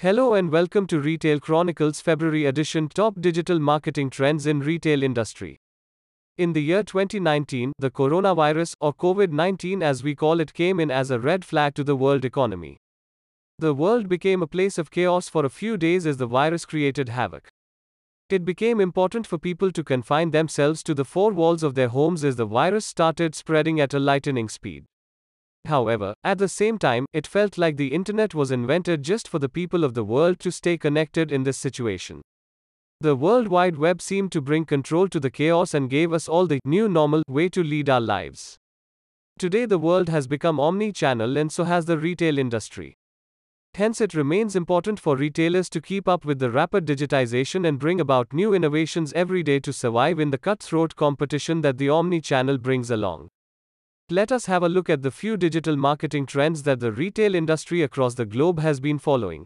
Hello and welcome to Retail Chronicles February edition Top Digital Marketing Trends in Retail Industry. In the year 2019, the coronavirus, or COVID 19 as we call it, came in as a red flag to the world economy. The world became a place of chaos for a few days as the virus created havoc. It became important for people to confine themselves to the four walls of their homes as the virus started spreading at a lightning speed. However, at the same time, it felt like the internet was invented just for the people of the world to stay connected in this situation. The World Wide Web seemed to bring control to the chaos and gave us all the new normal way to lead our lives. Today, the world has become omni channel and so has the retail industry. Hence, it remains important for retailers to keep up with the rapid digitization and bring about new innovations every day to survive in the cutthroat competition that the omni channel brings along. Let us have a look at the few digital marketing trends that the retail industry across the globe has been following.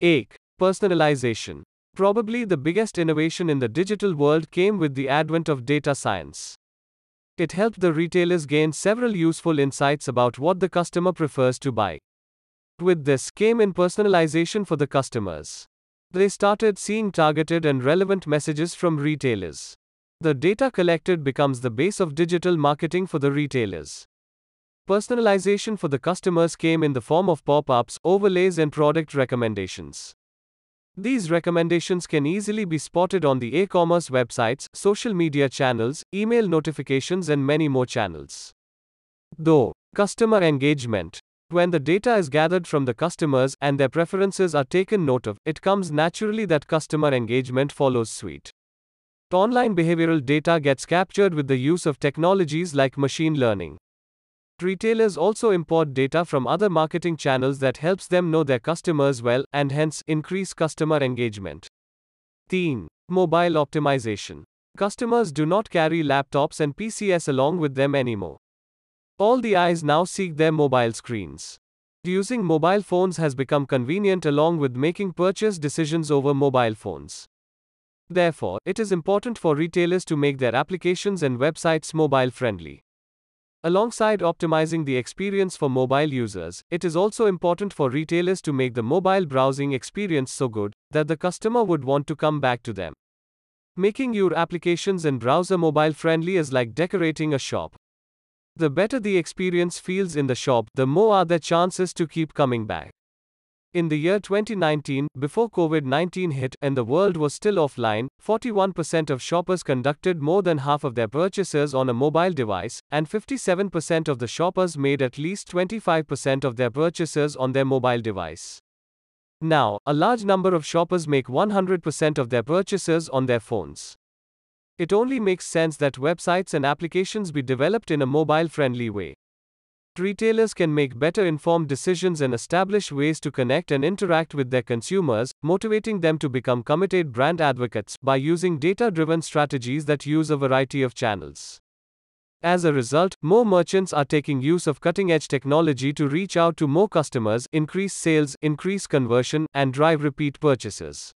8. Personalization. Probably the biggest innovation in the digital world came with the advent of data science. It helped the retailers gain several useful insights about what the customer prefers to buy. With this came in personalization for the customers. They started seeing targeted and relevant messages from retailers. The data collected becomes the base of digital marketing for the retailers. Personalization for the customers came in the form of pop ups, overlays, and product recommendations. These recommendations can easily be spotted on the e commerce websites, social media channels, email notifications, and many more channels. Though, customer engagement. When the data is gathered from the customers and their preferences are taken note of, it comes naturally that customer engagement follows suite. Online behavioral data gets captured with the use of technologies like machine learning. Retailers also import data from other marketing channels that helps them know their customers well and hence increase customer engagement. Teen Mobile optimization. Customers do not carry laptops and PCs along with them anymore. All the eyes now seek their mobile screens. Using mobile phones has become convenient along with making purchase decisions over mobile phones. Therefore, it is important for retailers to make their applications and websites mobile friendly. Alongside optimizing the experience for mobile users, it is also important for retailers to make the mobile browsing experience so good that the customer would want to come back to them. Making your applications and browser mobile friendly is like decorating a shop. The better the experience feels in the shop, the more are the chances to keep coming back. In the year 2019, before COVID 19 hit and the world was still offline, 41% of shoppers conducted more than half of their purchases on a mobile device, and 57% of the shoppers made at least 25% of their purchases on their mobile device. Now, a large number of shoppers make 100% of their purchases on their phones. It only makes sense that websites and applications be developed in a mobile friendly way. Retailers can make better informed decisions and establish ways to connect and interact with their consumers, motivating them to become committed brand advocates by using data driven strategies that use a variety of channels. As a result, more merchants are taking use of cutting edge technology to reach out to more customers, increase sales, increase conversion, and drive repeat purchases.